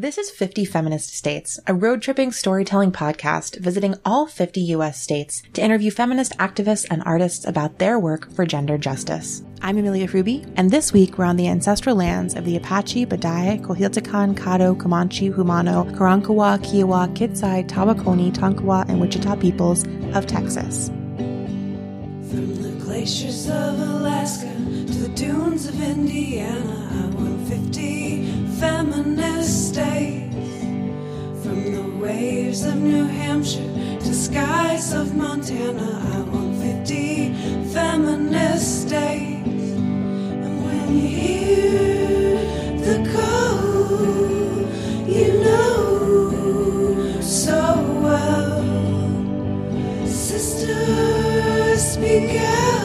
This is 50 Feminist States, a road tripping storytelling podcast visiting all 50 US states to interview feminist activists and artists about their work for gender justice. I'm Amelia Fruby, and this week we're on the ancestral lands of the Apache, Badai, Coahuiltecan, Caddo, Comanche, Jumano, Karankawa, Kiowa, Kitsai, Tawakoni, Tonkawa, and Wichita peoples of Texas. From the glaciers of Alaska to the dunes of Indiana, I want 50 feminist states. From the waves of New Hampshire to skies of Montana, I want 50 feminist states. And when you hear the call, you know so well. Sisters, speak out.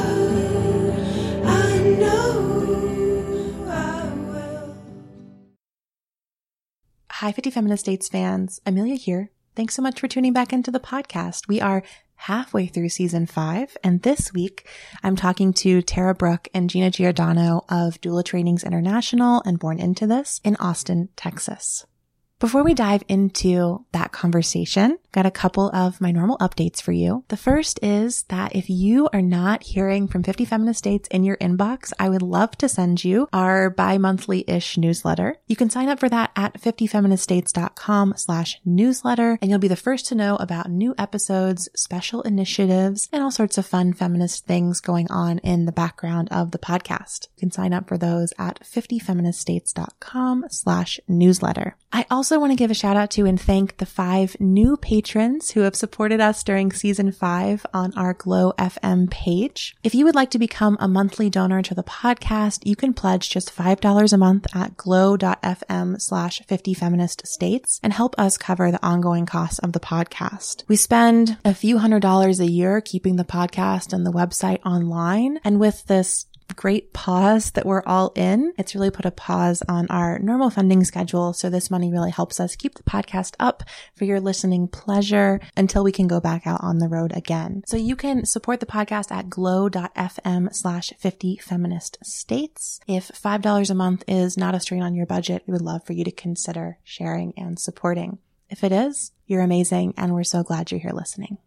Hi, 50 Feminist States fans. Amelia here. Thanks so much for tuning back into the podcast. We are halfway through season five, and this week I'm talking to Tara Brooke and Gina Giordano of Doula Trainings International and Born Into This in Austin, Texas. Before we dive into that conversation, got a couple of my normal updates for you. The first is that if you are not hearing from 50 Feminist States in your inbox, I would love to send you our bi-monthly-ish newsletter. You can sign up for that at 50feministstates.com slash newsletter, and you'll be the first to know about new episodes, special initiatives, and all sorts of fun feminist things going on in the background of the podcast. You can sign up for those at 50feministstates.com slash newsletter. I also want to give a shout out to and thank the five new patrons who have supported us during season five on our Glow FM page. If you would like to become a monthly donor to the podcast, you can pledge just $5 a month at glow.fm slash 50 feminist states and help us cover the ongoing costs of the podcast. We spend a few hundred dollars a year keeping the podcast and the website online. And with this great pause that we're all in. It's really put a pause on our normal funding schedule. So this money really helps us keep the podcast up for your listening pleasure until we can go back out on the road again. So you can support the podcast at glow.fm slash 50 feminist states. If $5 a month is not a strain on your budget, we would love for you to consider sharing and supporting. If it is, you're amazing and we're so glad you're here listening.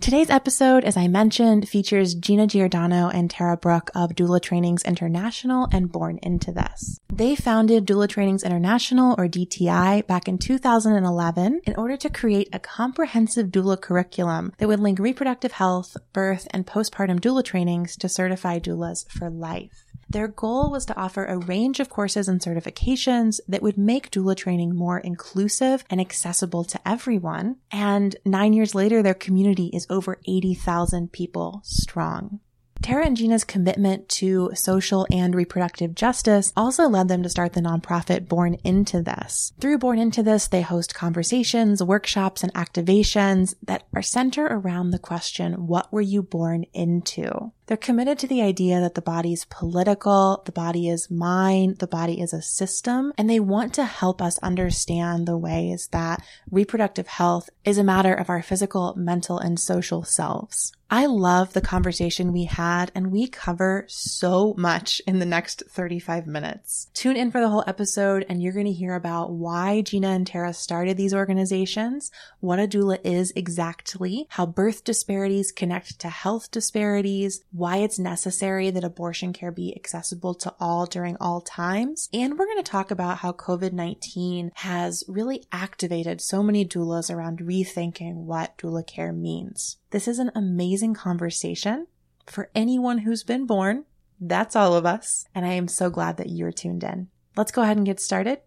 Today's episode, as I mentioned, features Gina Giordano and Tara Brooke of Doula Trainings International and Born Into This. They founded Doula Trainings International, or DTI, back in 2011 in order to create a comprehensive doula curriculum that would link reproductive health, birth, and postpartum doula trainings to certify doulas for life. Their goal was to offer a range of courses and certifications that would make doula training more inclusive and accessible to everyone. And nine years later, their community is over 80,000 people strong. Tara and Gina's commitment to social and reproductive justice also led them to start the nonprofit Born Into This. Through Born Into This, they host conversations, workshops, and activations that are centered around the question, what were you born into? They're committed to the idea that the body is political, the body is mine, the body is a system, and they want to help us understand the ways that reproductive health is a matter of our physical, mental, and social selves. I love the conversation we had, and we cover so much in the next 35 minutes. Tune in for the whole episode, and you're going to hear about why Gina and Tara started these organizations, what a doula is exactly, how birth disparities connect to health disparities, why it's necessary that abortion care be accessible to all during all times. And we're going to talk about how COVID-19 has really activated so many doulas around rethinking what doula care means. This is an amazing conversation for anyone who's been born. That's all of us. And I am so glad that you're tuned in. Let's go ahead and get started.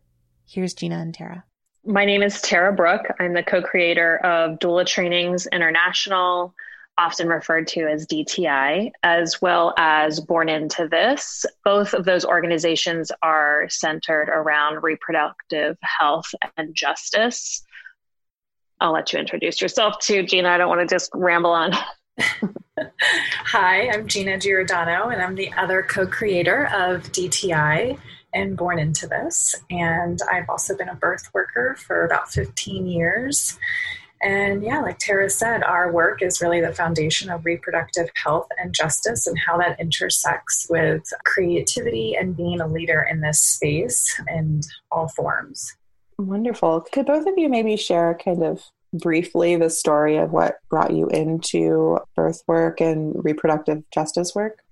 Here's Gina and Tara. My name is Tara Brooke. I'm the co creator of Doula Trainings International, often referred to as DTI, as well as Born Into This. Both of those organizations are centered around reproductive health and justice. I'll let you introduce yourself too, Gina. I don't want to just ramble on. Hi, I'm Gina Giordano, and I'm the other co creator of DTI and Born Into This. And I've also been a birth worker for about 15 years. And yeah, like Tara said, our work is really the foundation of reproductive health and justice and how that intersects with creativity and being a leader in this space in all forms. Wonderful. Could both of you maybe share kind of briefly the story of what brought you into birth work and reproductive justice work?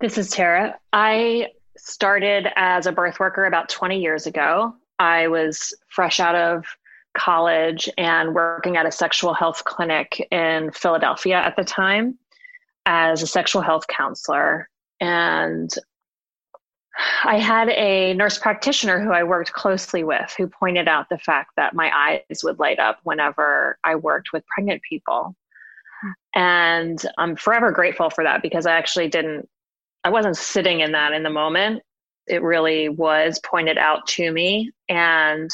This is Tara. I started as a birth worker about 20 years ago. I was fresh out of college and working at a sexual health clinic in Philadelphia at the time as a sexual health counselor. And I had a nurse practitioner who I worked closely with who pointed out the fact that my eyes would light up whenever I worked with pregnant people. And I'm forever grateful for that because I actually didn't, I wasn't sitting in that in the moment. It really was pointed out to me. And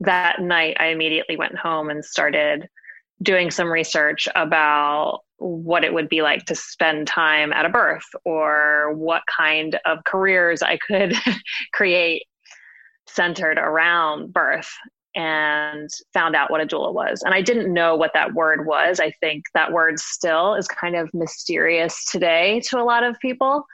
that night, I immediately went home and started doing some research about what it would be like to spend time at a birth or what kind of careers I could create centered around birth and found out what a doula was. And I didn't know what that word was. I think that word still is kind of mysterious today to a lot of people.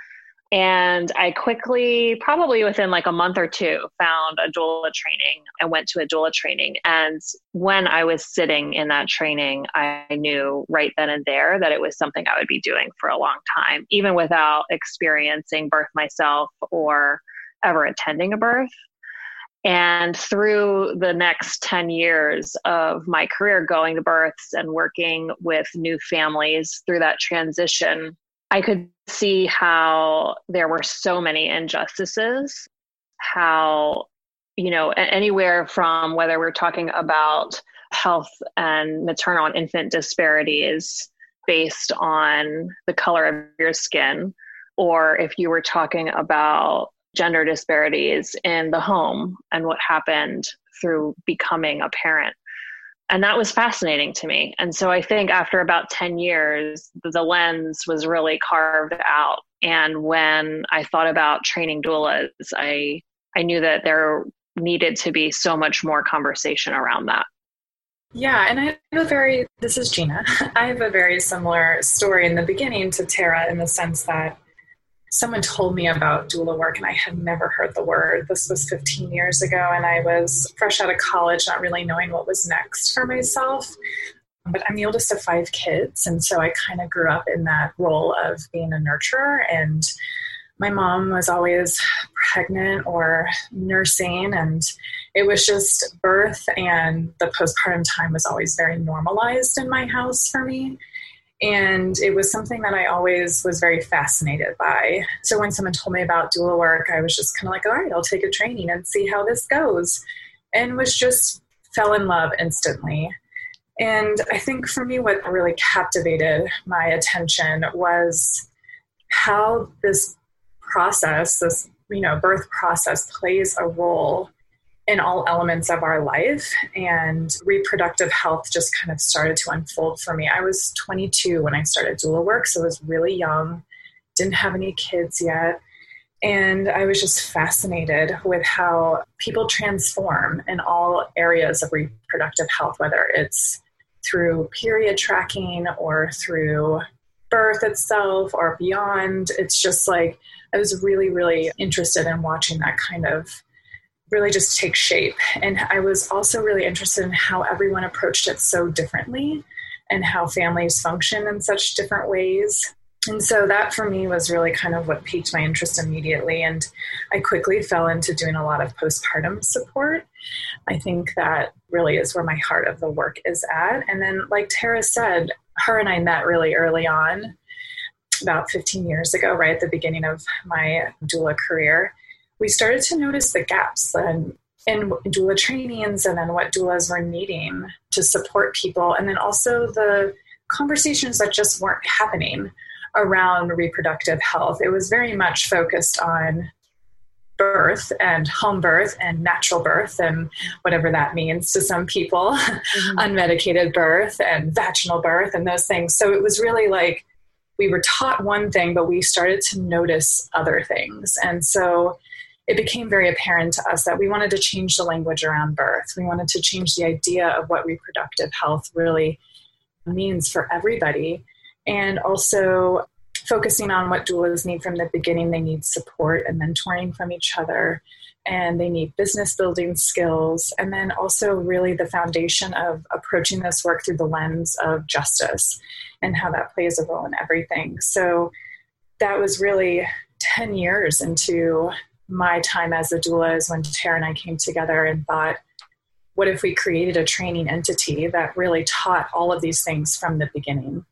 And I quickly, probably within like a month or two, found a doula training and went to a doula training. And when I was sitting in that training, I knew right then and there that it was something I would be doing for a long time, even without experiencing birth myself or ever attending a birth. And through the next 10 years of my career going to births and working with new families through that transition, I could see how there were so many injustices, how, you know, anywhere from whether we're talking about health and maternal and infant disparities based on the color of your skin, or if you were talking about gender disparities in the home and what happened through becoming a parent and that was fascinating to me. And so I think after about 10 years, the lens was really carved out. And when I thought about training doulas, I, I knew that there needed to be so much more conversation around that. Yeah, and I have a very, this is Gina. I have a very similar story in the beginning to Tara in the sense that someone told me about doula work and I had never heard the word. This was 15 years ago and I was fresh out of college, not really knowing what was next for myself. But I'm the oldest of five kids, and so I kind of grew up in that role of being a nurturer. And my mom was always pregnant or nursing, and it was just birth and the postpartum time was always very normalized in my house for me. And it was something that I always was very fascinated by. So when someone told me about doula work, I was just kind of like, all right, I'll take a training and see how this goes. And was just fell in love instantly. And I think for me, what really captivated my attention was how this process, this you know birth process, plays a role in all elements of our life. And reproductive health just kind of started to unfold for me. I was 22 when I started doula work, so I was really young, didn't have any kids yet. And I was just fascinated with how people transform in all areas of reproductive health, whether it's through period tracking or through birth itself or beyond. It's just like I was really, really interested in watching that kind of really just take shape. And I was also really interested in how everyone approached it so differently and how families function in such different ways. And so that for me was really kind of what piqued my interest immediately. And I quickly fell into doing a lot of postpartum support. I think that really is where my heart of the work is at. And then, like Tara said, her and I met really early on, about 15 years ago, right at the beginning of my doula career we started to notice the gaps and in doula trainings and then what doulas were needing to support people. And then also the conversations that just weren't happening around reproductive health. It was very much focused on birth and home birth and natural birth and whatever that means to some people mm-hmm. unmedicated birth and vaginal birth and those things. So it was really like we were taught one thing but we started to notice other things. And so it became very apparent to us that we wanted to change the language around birth. We wanted to change the idea of what reproductive health really means for everybody. And also focusing on what doulas need from the beginning. They need support and mentoring from each other. and they need business building skills, and then also really the foundation of approaching this work through the lens of justice and how that plays a role in everything. So that was really 10 years into my time as a doula is when Tara and I came together and thought, what if we created a training entity that really taught all of these things from the beginning?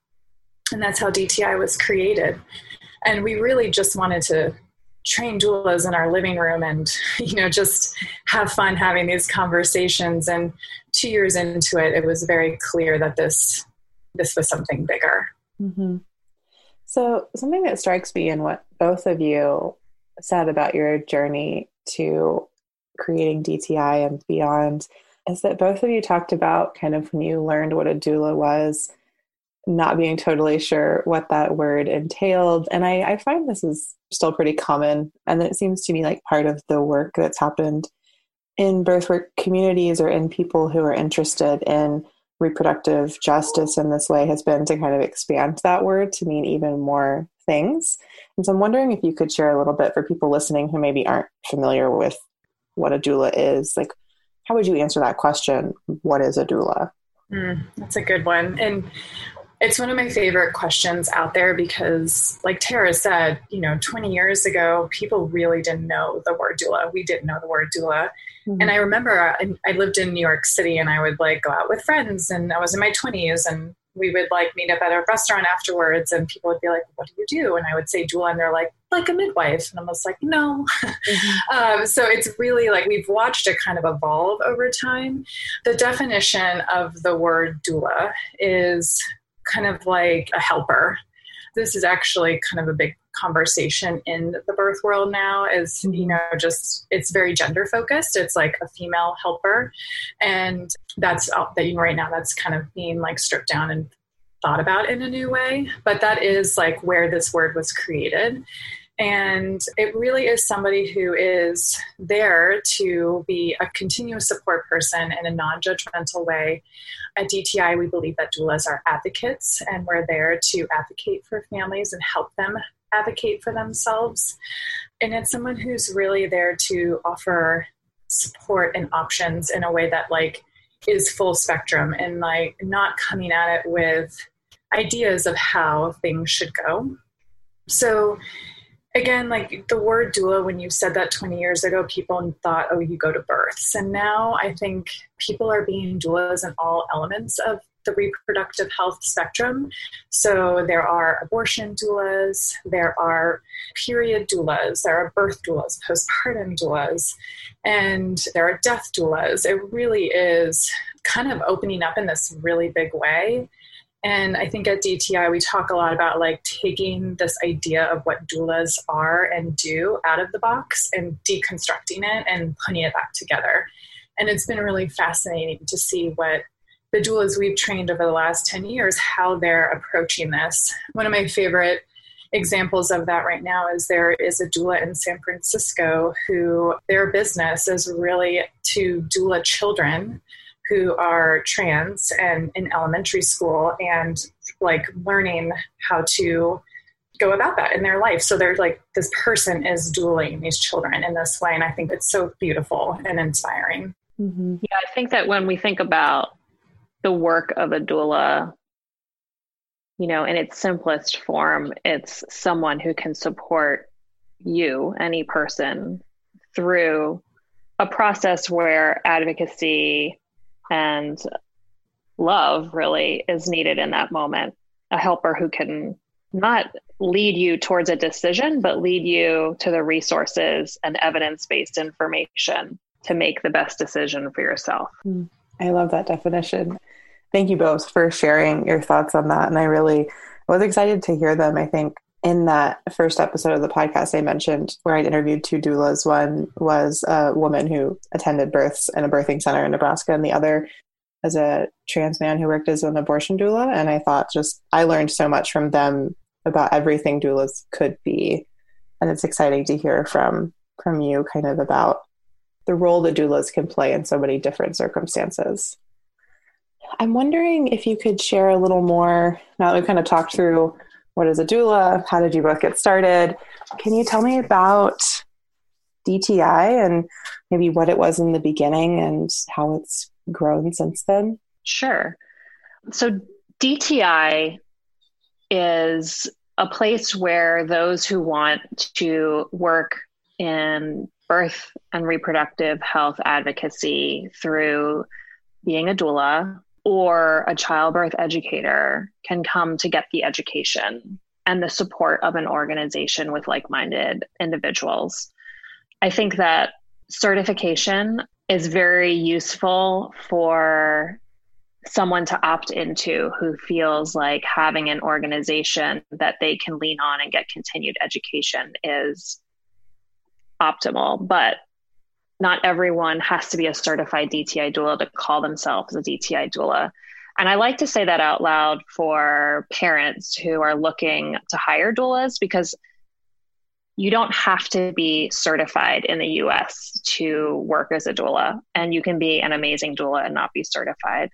And that's how DTI was created. And we really just wanted to train doulas in our living room and you know just have fun having these conversations and two years into it it was very clear that this this was something bigger Mm-hmm. So, something that strikes me in what both of you said about your journey to creating DTI and beyond is that both of you talked about kind of when you learned what a doula was, not being totally sure what that word entailed. And I, I find this is still pretty common. And it seems to me like part of the work that's happened in birthwork communities or in people who are interested in reproductive justice in this way has been to kind of expand that word to mean even more things. And so I'm wondering if you could share a little bit for people listening who maybe aren't familiar with what a doula is. Like, how would you answer that question? What is a doula? Mm, that's a good one. And it's one of my favorite questions out there because, like Tara said, you know, 20 years ago, people really didn't know the word doula. We didn't know the word doula. Mm-hmm. And I remember I, I lived in New York City and I would like go out with friends and I was in my 20s and we would like meet up at a restaurant afterwards and people would be like, what do you do? And I would say doula and they're like, like a midwife. And I'm just like, no. Mm-hmm. um, so it's really like we've watched it kind of evolve over time. The definition of the word doula is kind of like a helper. This is actually kind of a big conversation in the birth world now is mm-hmm. you know just it's very gender focused it's like a female helper. And that's that you know right now that's kind of being like stripped down and thought about in a new way. But that is like where this word was created. And it really is somebody who is there to be a continuous support person in a non judgmental way. At DTI, we believe that doulas are advocates, and we're there to advocate for families and help them advocate for themselves. And it's someone who's really there to offer support and options in a way that, like, is full spectrum and like not coming at it with ideas of how things should go. So again, like the word doula, when you said that 20 years ago, people thought, oh, you go to births. And now I think people are being doulas in all elements of the reproductive health spectrum. So there are abortion doulas, there are period doulas, there are birth doulas, postpartum doulas, and there are death doulas. It really is kind of opening up in this really big way. And I think at DTI, we talk a lot about like taking this idea of what doulas are and do out of the box and deconstructing it and putting it back together. And it's been really fascinating to see what the doulas we've trained over the last 10 years, how they're approaching this. One of my favorite examples of that right now is there is a doula in San Francisco who their business is really to doula children who are trans and in elementary school and like learning how to go about that in their life. So they're like, this person is dueling these children in this way. And I think it's so beautiful and inspiring. Mm-hmm. Yeah, I think that when we think about the work of a doula, you know, in its simplest form, it's someone who can support you, any person, through a process where advocacy and love really is needed in that moment. A helper who can not lead you towards a decision, but lead you to the resources and evidence based information to make the best decision for yourself. Hmm. I love that definition. Thank you both for sharing your thoughts on that. And I really was excited to hear them. I think in that first episode of the podcast I mentioned, where I'd interviewed two doulas, one was a woman who attended births in a birthing center in Nebraska, and the other as a trans man who worked as an abortion doula. And I thought just, I learned so much from them about everything doulas could be. And it's exciting to hear from from you kind of about the role that doulas can play in so many different circumstances. I'm wondering if you could share a little more now that we've kind of talked through what is a doula? How did you both get started? Can you tell me about DTI and maybe what it was in the beginning and how it's grown since then? Sure. So, DTI is a place where those who want to work in birth and reproductive health advocacy through being a doula or a childbirth educator can come to get the education and the support of an organization with like minded individuals. I think that certification is very useful for someone to opt into who feels like having an organization that they can lean on and get continued education is optimal. But not everyone has to be a certified DTI doula to call themselves a DTI doula. And I like to say that out loud for parents who are looking to hire doulas because you don't have to be certified in the US to work as a doula, and you can be an amazing doula and not be certified.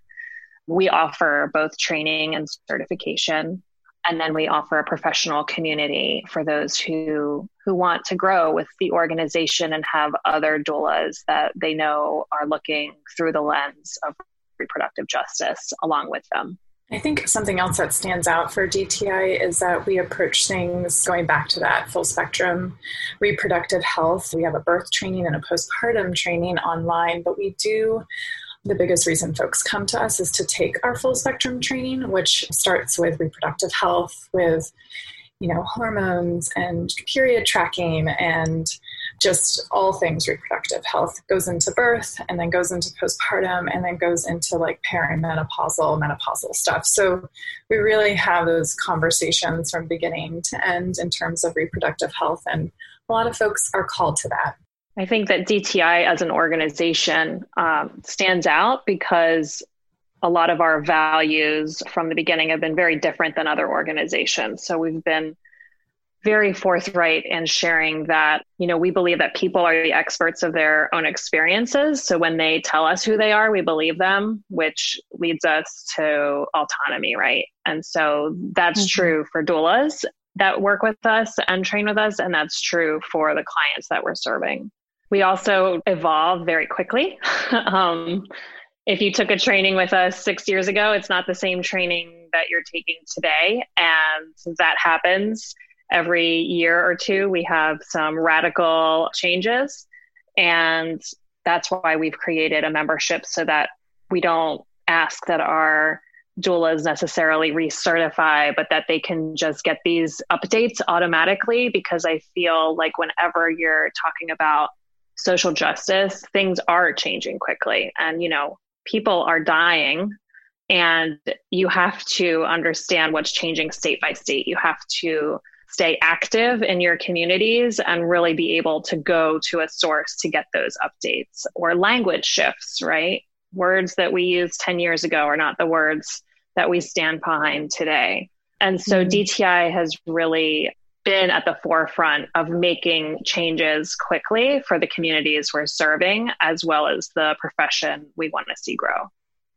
We offer both training and certification. And then we offer a professional community for those who who want to grow with the organization and have other doulas that they know are looking through the lens of reproductive justice along with them. I think something else that stands out for DTI is that we approach things going back to that full spectrum reproductive health. We have a birth training and a postpartum training online, but we do the biggest reason folks come to us is to take our full spectrum training, which starts with reproductive health, with you know hormones and period tracking and just all things reproductive health. Goes into birth and then goes into postpartum and then goes into like perimenopausal menopausal stuff. So we really have those conversations from beginning to end in terms of reproductive health and a lot of folks are called to that I think that DTI as an organization um, stands out because a lot of our values from the beginning have been very different than other organizations. So we've been very forthright in sharing that, you know, we believe that people are the experts of their own experiences. So when they tell us who they are, we believe them, which leads us to autonomy, right? And so that's mm-hmm. true for doulas that work with us and train with us. And that's true for the clients that we're serving. We also evolve very quickly. um, if you took a training with us six years ago, it's not the same training that you're taking today. And that happens every year or two. We have some radical changes. And that's why we've created a membership so that we don't ask that our doulas necessarily recertify, but that they can just get these updates automatically because I feel like whenever you're talking about social justice, things are changing quickly. And, you know, people are dying and you have to understand what's changing state by state. You have to stay active in your communities and really be able to go to a source to get those updates or language shifts, right? Words that we used 10 years ago are not the words that we stand behind today. And so mm-hmm. DTI has really been at the forefront of making changes quickly for the communities we're serving, as well as the profession we want to see grow.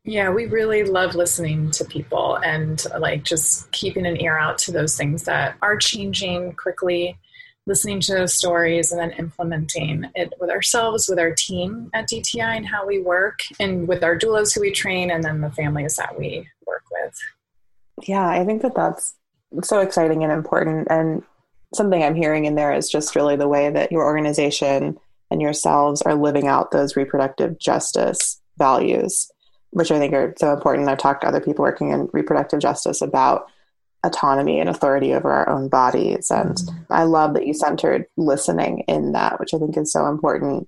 Yeah, we really love listening to people and like just keeping an ear out to those things that are changing quickly, listening to those stories and then implementing it with ourselves, with our team at DTI and how we work, and with our doulas who we train, and then the families that we work with. Yeah, I think that that's so exciting and important. And something I'm hearing in there is just really the way that your organization and yourselves are living out those reproductive justice values, which I think are so important. I've talked to other people working in reproductive justice about autonomy and authority over our own bodies. And mm-hmm. I love that you centered listening in that, which I think is so important.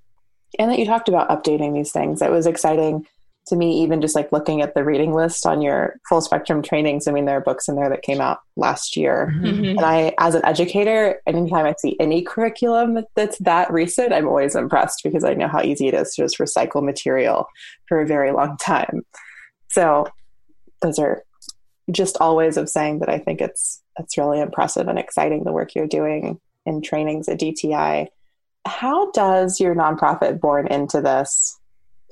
And that you talked about updating these things. It was exciting to me, even just like looking at the reading list on your full spectrum trainings, I mean, there are books in there that came out last year. Mm-hmm. And I, as an educator, anytime I see any curriculum that's that recent, I'm always impressed because I know how easy it is to just recycle material for a very long time. So those are just all ways of saying that I think it's it's really impressive and exciting the work you're doing in trainings at DTI. How does your nonprofit born into this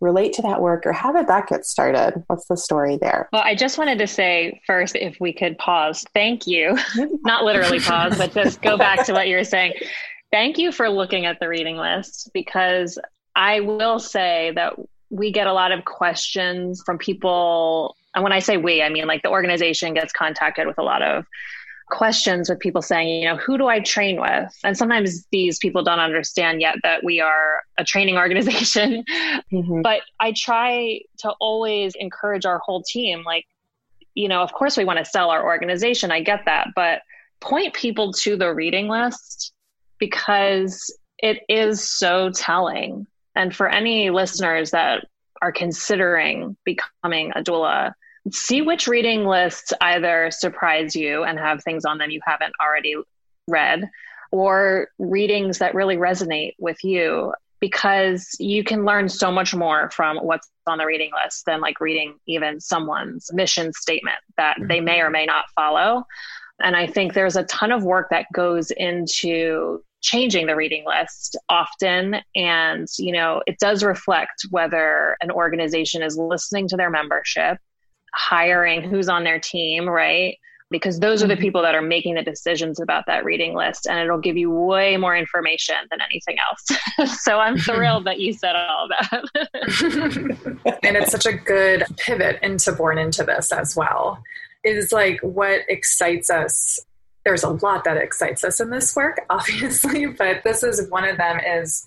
relate to that work or how did that get started? What's the story there? Well, I just wanted to say first, if we could pause, thank you. Not literally pause, but just go back to what you were saying. Thank you for looking at the reading list because I will say that we get a lot of questions from people. And when I say we, I mean like the organization gets contacted with a lot of questions with people saying, you know, who do I train with? And sometimes these people don't understand yet that we are a training organization. Mm-hmm. But I try to always encourage our whole team, like, you know, of course we want to sell our organization. I get that. But point people to the reading list because it is so telling. And for any listeners that are considering becoming a doula, see which reading lists either surprise you and have things on them you haven't already read, or readings that really resonate with you because you can learn so much more from what's on the reading list than like reading even someone's mission statement that they mm-hmm. may or may not follow. And I think there's a ton of work that goes into changing the reading list often. And, you know, it does reflect whether an organization is listening to their membership, hiring who's on their team, right? Because those are the mm-hmm. people that are making the decisions about that reading list, and it'll give you way more information than anything else. so I'm thrilled that you said all that. and it's such a good pivot into Born Into This as well is like what excites us there's a lot that excites us in this work obviously but this is one of them is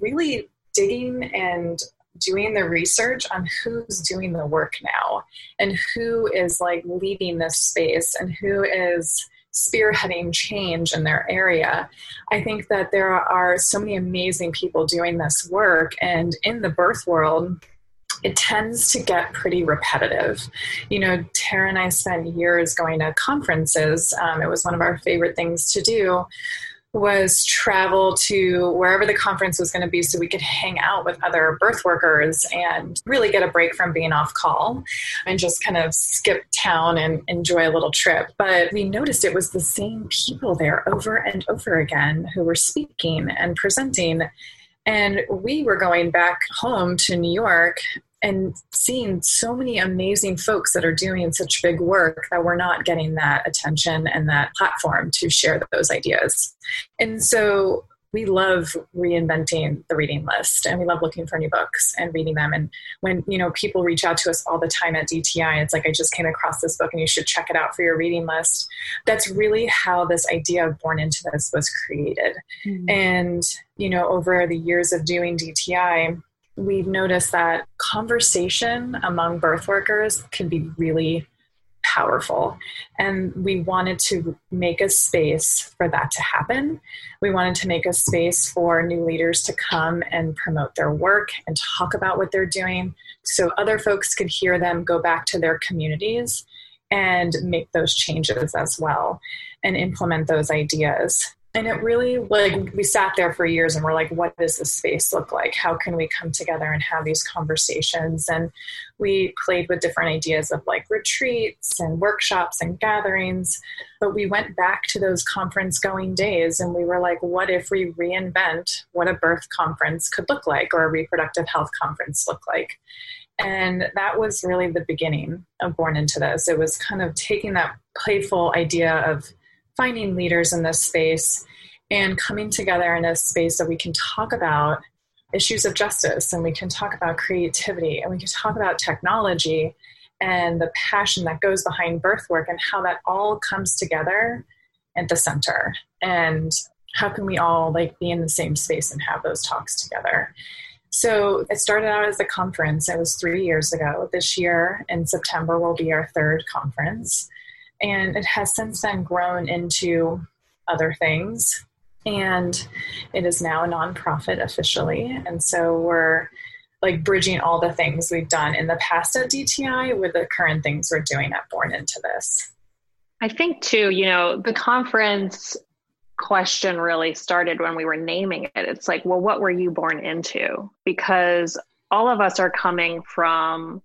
really digging and doing the research on who's doing the work now and who is like leading this space and who is spearheading change in their area. I think that there are so many amazing people doing this work, and in the birth world, it tends to get pretty repetitive. You know, Tara and I spent years going to conferences. Um, it was one of our favorite things to do was travel to wherever the conference was going to be so we could hang out with other birth workers and really get a break from being off call and just kind of skip town and enjoy a little trip. But we noticed it was the same people there over and over again who were speaking and presenting. And we were going back home to New York and seeing so many amazing folks that are doing such big work that we're not getting that attention and that platform to share those ideas. And so we love reinventing the reading list and we love looking for new books and reading them and when you know people reach out to us all the time at dti it's like i just came across this book and you should check it out for your reading list that's really how this idea of born into this was created mm-hmm. and you know over the years of doing dti we've noticed that conversation among birth workers can be really powerful. And we wanted to make a space for that to happen. We wanted to make a space for new leaders to come and promote their work and talk about what they're doing so other folks could hear them go back to their communities and make those changes as well and implement those ideas and it really like we sat there for years and we're like what does this space look like? How can we come together and have these conversations? And we played with different ideas of like retreats and workshops and gatherings. But we went back to those conference going days and we were like what if we reinvent what a birth conference could look like or a reproductive health conference look like? And that was really the beginning of born into this. It was kind of taking that playful idea of finding leaders in this space and coming together in a space that we can talk about issues of justice and we can talk about creativity and we can talk about technology and the passion that goes behind birth work and how that all comes together at the center. And how can we all like be in the same space and have those talks together? So it started out as a conference. It was three years ago. This year in september will be our third conference and it has since then grown into other things. And it is now a nonprofit officially. And so we're like bridging all the things we've done in the past at DTI with the current things we're doing at Born Into This. I think, too, you know, the conference question really started when we were naming it. It's like, well, what were you born into? Because all of us are coming from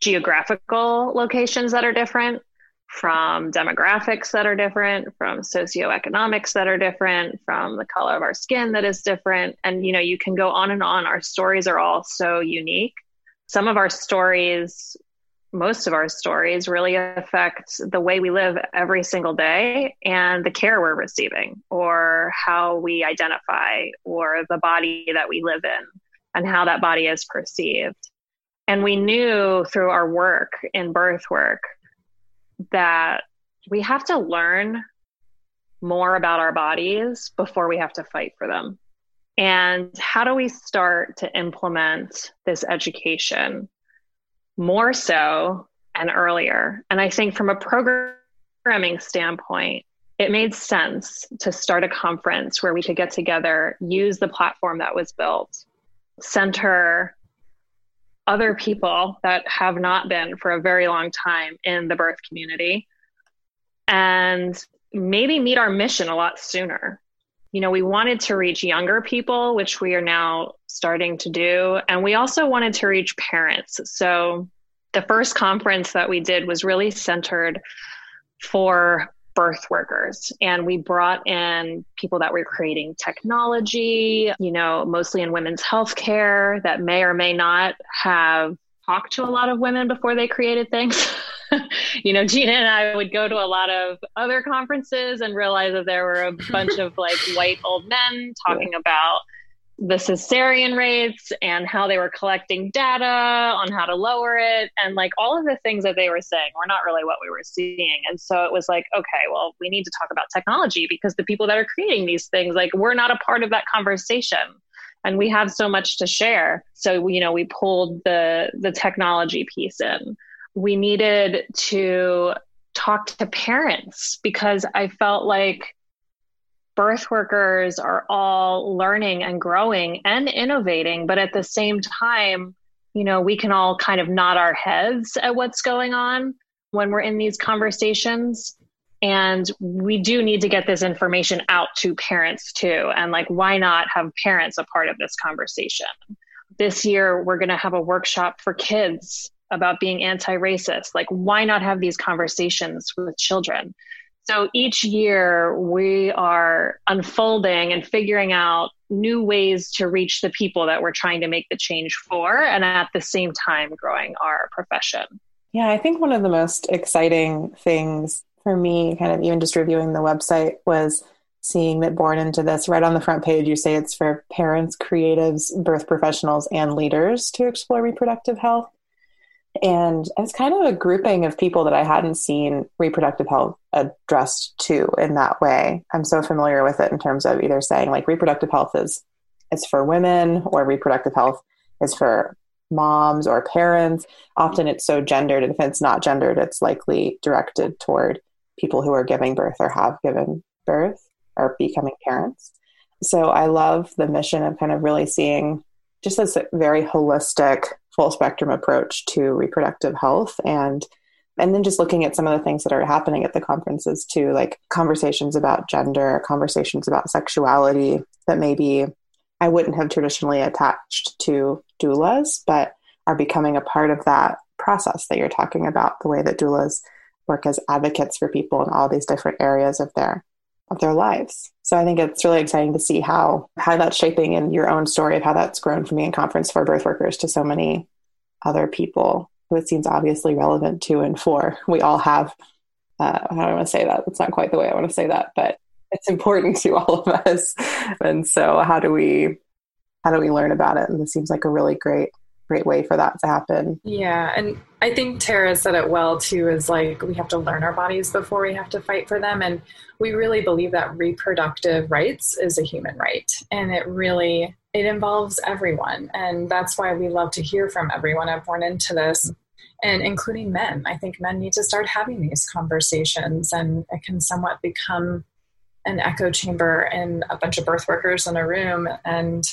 geographical locations that are different from demographics that are different, from socioeconomics that are different, from the color of our skin that is different. And, you know, you can go on and on. Our stories are all so unique. Some of our stories most of our stories really affect the way we live every single day and the care we're receiving, or how we identify, or the body that we live in, and how that body is perceived. And we knew through our work in birth work that we have to learn more about our bodies before we have to fight for them. And how do we start to implement this education more so and earlier? And I think from a programming standpoint, it made sense to start a conference where we could get together, use the platform that was built, center other people that have not been for a very long time in the birth community, and maybe meet our mission a lot sooner you know, we wanted to reach younger people, which we are now starting to do. And we also wanted to reach parents. So the first conference that we did was really centered for birth workers. And we brought in people that were creating technology, you know, mostly in women's healthcare that may or may not have talked to a lot of women before they created things. you know, Gina and I would go to a lot of other conferences and realize that there were a bunch of like white old men talking about the cesarean rates and how they were collecting data on how to lower it and like all of the things that they were saying were not really what we were seeing. And so it was like okay well we need to talk about technology because the people that are creating these things like we're not a part of that conversation and we have so much to share. So you know we pulled the the technology piece in. We needed to talk to parents because I felt like birth workers are all learning and growing and innovating, but at the same time, you know, we can all kind of nod our heads at what's going on when we're in these conversations. And we do need to get this information out to parents too. And like, why not have parents a part of this conversation? This year, we're going to have a workshop for kids about being anti racist. Like, why not have these conversations with children? So each year we are unfolding and figuring out new ways to reach the people that we're trying to make the change for, and at the same time, growing our profession. Yeah, I think one of the most exciting things for me, kind of even just reviewing the website, was seeing that born into this right on the front page you say it's for parents creatives birth professionals and leaders to explore reproductive health and it's kind of a grouping of people that I hadn't seen reproductive health addressed to in that way. I'm so familiar with it in terms of either saying like reproductive health is it's for women or reproductive health is for moms or parents. Often it's so gendered, and if it's not gendered, it's likely directed toward people who are giving birth or have given birth or becoming parents. So I love the mission of kind of really seeing just this very holistic full spectrum approach to reproductive health. And and then just looking at some of the things that are happening at the conferences too like conversations about gender conversations about sexuality that maybe i wouldn't have traditionally attached to doulas but are becoming a part of that process that you're talking about the way that doulas work as advocates for people in all these different areas of their of their lives. So I think it's really exciting to see how how that's shaping in your own story of how that's grown from being a conference for birth workers to so many other people who it seems obviously relevant to and for. We all have uh, how don't want to say that? That's not quite the way I want to say that, but it's important to all of us. And so how do we how do we learn about it? And this seems like a really great great way for that to happen. Yeah, and I think Tara said it well too is like we have to learn our bodies before we have to fight for them and we really believe that reproductive rights is a human right and it really it involves everyone and that's why we love to hear from everyone I've born into this and including men. I think men need to start having these conversations and it can somewhat become an echo chamber and a bunch of birth workers in a room and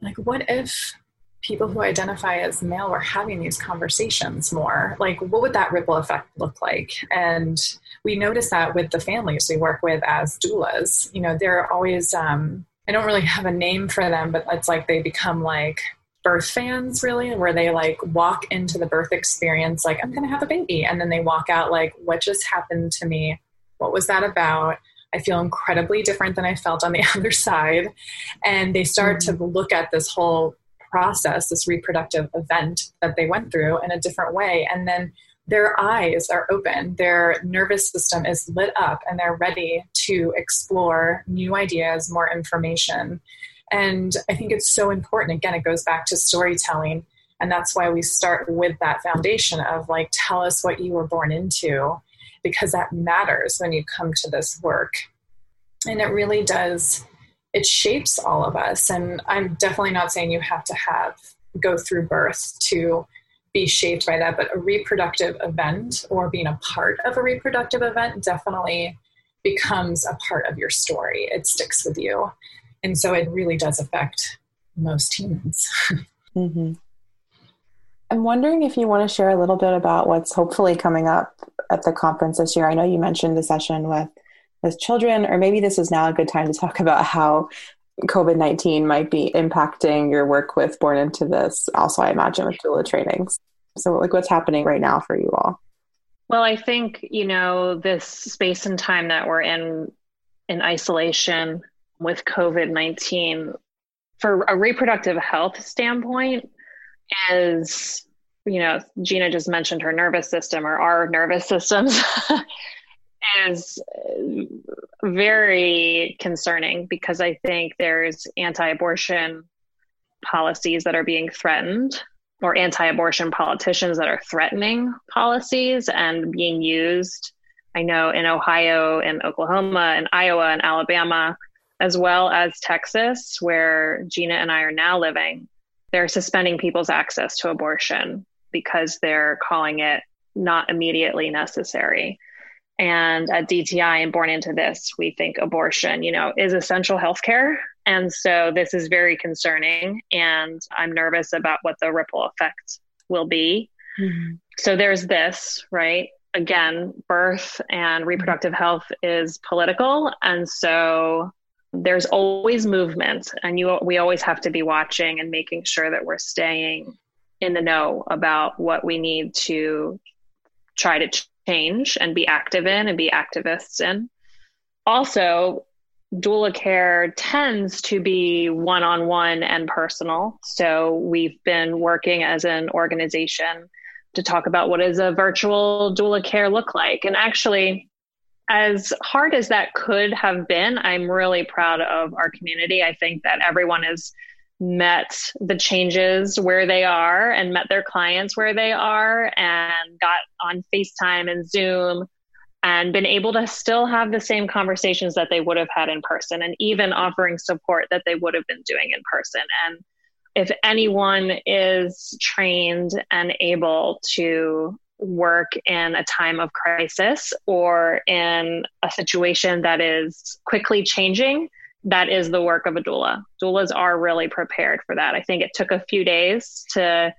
like what if people who identify as male were having these conversations more like what would that ripple effect look like and we notice that with the families we work with as doulas you know they're always um, i don't really have a name for them but it's like they become like birth fans really where they like walk into the birth experience like i'm gonna have a baby and then they walk out like what just happened to me what was that about I feel incredibly different than I felt on the other side. And they start mm-hmm. to look at this whole process, this reproductive event that they went through in a different way. And then their eyes are open, their nervous system is lit up, and they're ready to explore new ideas, more information. And I think it's so important. Again, it goes back to storytelling. And that's why we start with that foundation of like, tell us what you were born into, because that matters when you come to this work. And it really does, it shapes all of us. And I'm definitely not saying you have to have, go through birth to be shaped by that, but a reproductive event or being a part of a reproductive event definitely becomes a part of your story. It sticks with you. And so it really does affect most humans. Mm-hmm. I'm wondering if you want to share a little bit about what's hopefully coming up at the conference this year. I know you mentioned the session with with children, or maybe this is now a good time to talk about how COVID 19 might be impacting your work with Born Into This, also, I imagine, with doula trainings. So, like, what's happening right now for you all? Well, I think, you know, this space and time that we're in, in isolation with COVID 19, for a reproductive health standpoint, is, you know, Gina just mentioned her nervous system or our nervous systems. is uh, very concerning because I think there's anti abortion policies that are being threatened or anti abortion politicians that are threatening policies and being used. I know in Ohio and Oklahoma and Iowa and Alabama, as well as Texas, where Gina and I are now living, they're suspending people's access to abortion because they're calling it not immediately necessary. And at DTI and born into this, we think abortion, you know, is essential healthcare. And so this is very concerning. And I'm nervous about what the ripple effect will be. Mm-hmm. So there's this, right? Again, birth and reproductive health is political. And so there's always movement. And you, we always have to be watching and making sure that we're staying in the know about what we need to try to change and be active in and be activists in. Also, doula care tends to be one on one and personal. So we've been working as an organization to talk about what does a virtual doula care look like. And actually, as hard as that could have been, I'm really proud of our community. I think that everyone is met the changes where they are and met their clients where they are and got on FaceTime and Zoom and been able to still have the same conversations that they would have had in person and even offering support that they would have been doing in person. And if anyone is trained and able to work in a time of crisis or in a situation that is quickly changing, that is the work of a doula. Doulas are really prepared for that. I think it took a few days to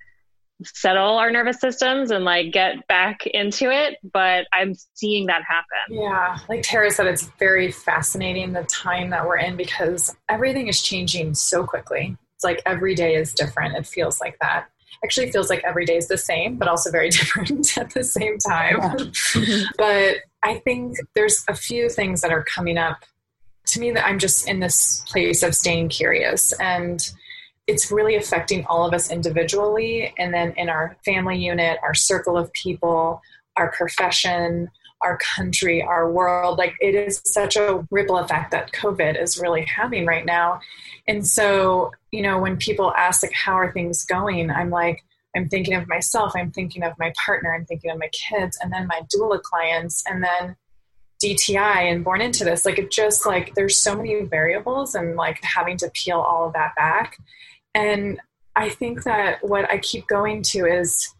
settle our nervous systems and like get back into it, but I'm seeing that happen. Yeah. Like Tara said, it's very fascinating the time that we're in because everything is changing so quickly. It's like every day is different. It feels like that. Actually feels like every day is the same, but also very different at the same time. Yeah. but I think there's a few things that are coming up to me that I'm just in this place of staying curious and it's really affecting all of us individually and then in our family unit, our circle of people, our profession, our country, our world. Like it is such a ripple effect that COVID is really having right now. And so, you know, when people ask like how are things going, I'm like, I'm thinking of myself, I'm thinking of my partner, I'm thinking of my kids, and then my doula clients, and then DTI and born into this. Like it just like there's so many variables and like having to peel all of that back. And I think that what I keep going to is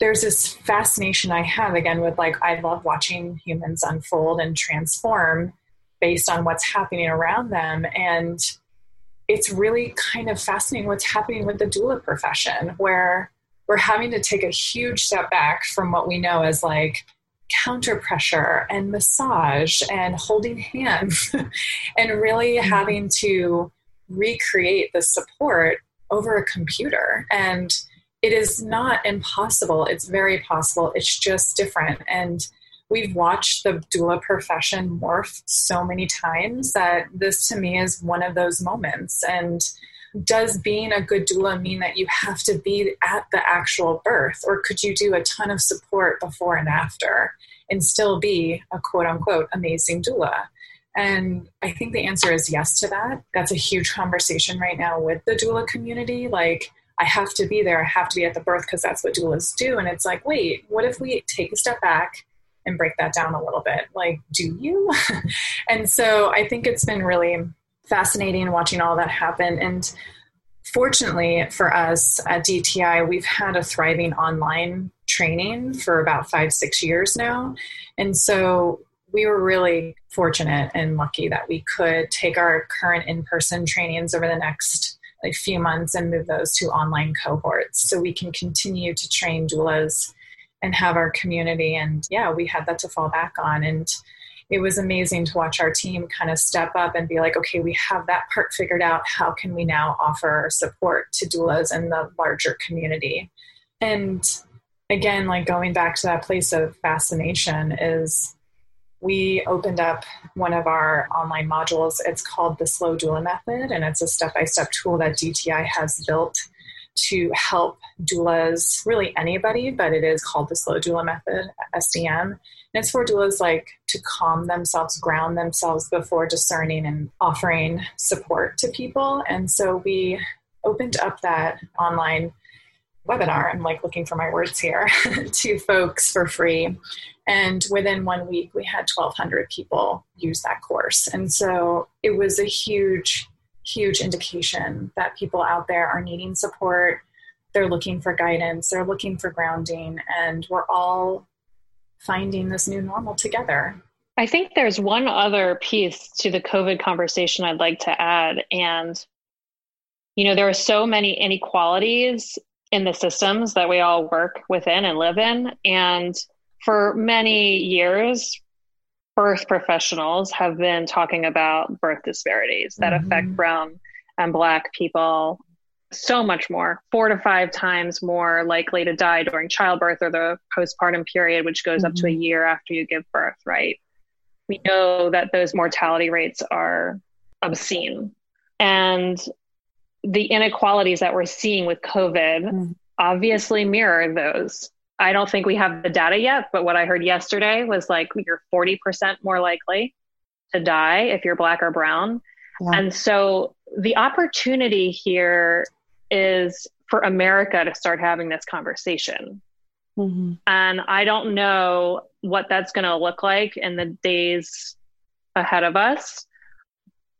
there's this fascination I have again with like I love watching humans unfold and transform based on what's happening around them. And it's really kind of fascinating what's happening with the doula profession, where we're having to take a huge step back from what we know as like counter pressure and massage and holding hands and really mm-hmm. having to recreate the support over a computer. And it is not impossible. It's very possible. It's just different. And we've watched the doula profession morph so many times that this to me is one of those moments. And does being a good doula mean that you have to be at the actual birth, or could you do a ton of support before and after and still be a quote unquote amazing doula? And I think the answer is yes to that. That's a huge conversation right now with the doula community. Like, I have to be there. I have to be at the birth because that's what doulas do. And it's like, wait, what if we take a step back and break that down a little bit? Like, do you? and so I think it's been really fascinating watching all that happen. And fortunately for us at DTI, we've had a thriving online training for about five, six years now. And so we were really fortunate and lucky that we could take our current in-person trainings over the next like few months and move those to online cohorts so we can continue to train doulas and have our community and yeah we had that to fall back on and it was amazing to watch our team kind of step up and be like okay we have that part figured out how can we now offer support to doulas and the larger community and again like going back to that place of fascination is we opened up one of our online modules. It's called the Slow Doula Method, and it's a step by step tool that DTI has built to help doulas, really anybody, but it is called the Slow Doula Method, SDM. And it's for doulas like to calm themselves, ground themselves before discerning and offering support to people. And so we opened up that online webinar. I'm like looking for my words here to folks for free. And within one week, we had 1,200 people use that course. And so it was a huge, huge indication that people out there are needing support. They're looking for guidance, they're looking for grounding, and we're all finding this new normal together. I think there's one other piece to the COVID conversation I'd like to add. And, you know, there are so many inequalities in the systems that we all work within and live in. And for many years, birth professionals have been talking about birth disparities that mm-hmm. affect brown and black people so much more four to five times more likely to die during childbirth or the postpartum period which goes mm-hmm. up to a mm-hmm. year after you give birth right we know that those mortality rates are obscene and the inequalities that we're seeing with covid mm-hmm. obviously mirror those I don't think we have the data yet, but what I heard yesterday was like you're 40% more likely to die if you're black or brown. Yeah. And so the opportunity here is for America to start having this conversation. Mm-hmm. And I don't know what that's going to look like in the days ahead of us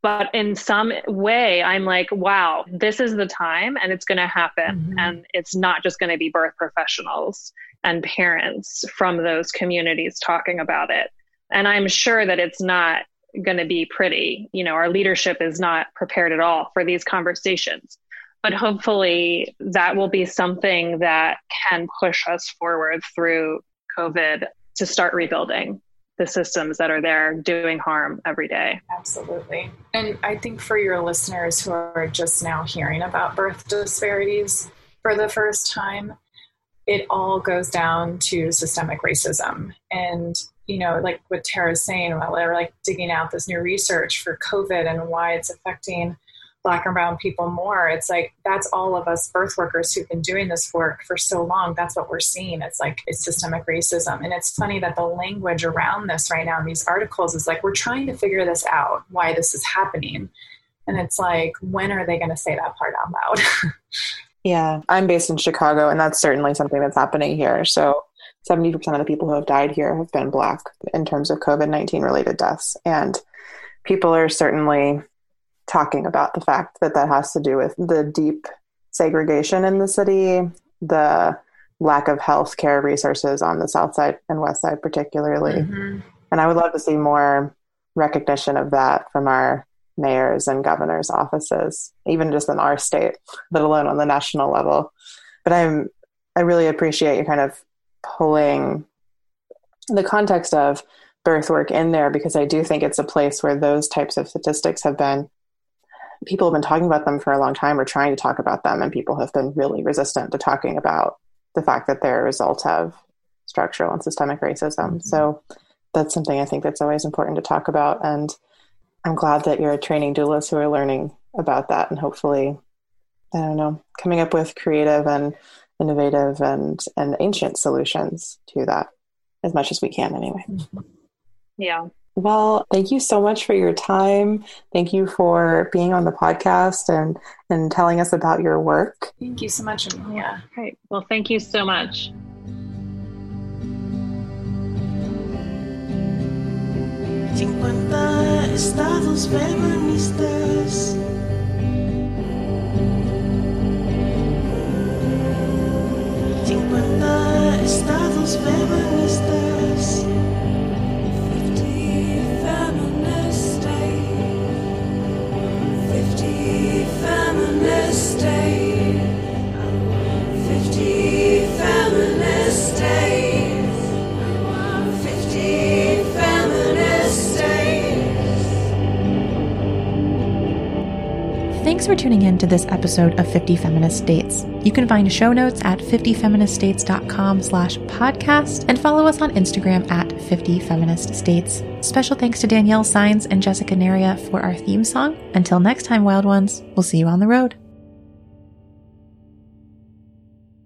but in some way i'm like wow this is the time and it's going to happen mm-hmm. and it's not just going to be birth professionals and parents from those communities talking about it and i'm sure that it's not going to be pretty you know our leadership is not prepared at all for these conversations but hopefully that will be something that can push us forward through covid to start rebuilding the systems that are there doing harm every day. Absolutely. And I think for your listeners who are just now hearing about birth disparities for the first time, it all goes down to systemic racism. And, you know, like what Tara's saying, while they're like digging out this new research for COVID and why it's affecting black and brown people more. It's like that's all of us birth workers who've been doing this work for so long. That's what we're seeing. It's like it's systemic racism. And it's funny that the language around this right now in these articles is like we're trying to figure this out why this is happening. And it's like when are they going to say that part out loud? Yeah. I'm based in chicago and that's certainly something that's happening here. So 70% of the people who have died here have been black in terms of covid-19 related deaths. And people are certainly talking about the fact that that has to do with the deep segregation in the city, the lack of health care resources on the south side and west side, particularly. Mm-hmm. And I would love to see more recognition of that from our mayors and governors' offices, even just in our state, let alone on the national level. But I'm I really appreciate you kind of pulling the context of birth work in there because I do think it's a place where those types of statistics have been people have been talking about them for a long time or trying to talk about them, and people have been really resistant to talking about the fact that they're a result of structural and systemic racism. Mm-hmm. So that's something I think that's always important to talk about. And I'm glad that you're a training doulas who are learning about that and hopefully I don't know, coming up with creative and innovative and and ancient solutions to that as much as we can anyway. Yeah. Well, thank you so much for your time. Thank you for being on the podcast and and telling us about your work. Thank you so much, Amelia. Great. Well, thank you so much. 50 estados feministas. Cincuenta estados feministas. Thanks for tuning in to this episode of 50 Feminist States. You can find show notes at 50feministstates.com slash podcast and follow us on Instagram at 50 Feminist States. Special thanks to Danielle Signs and Jessica Naria for our theme song. Until next time, wild ones, we'll see you on the road.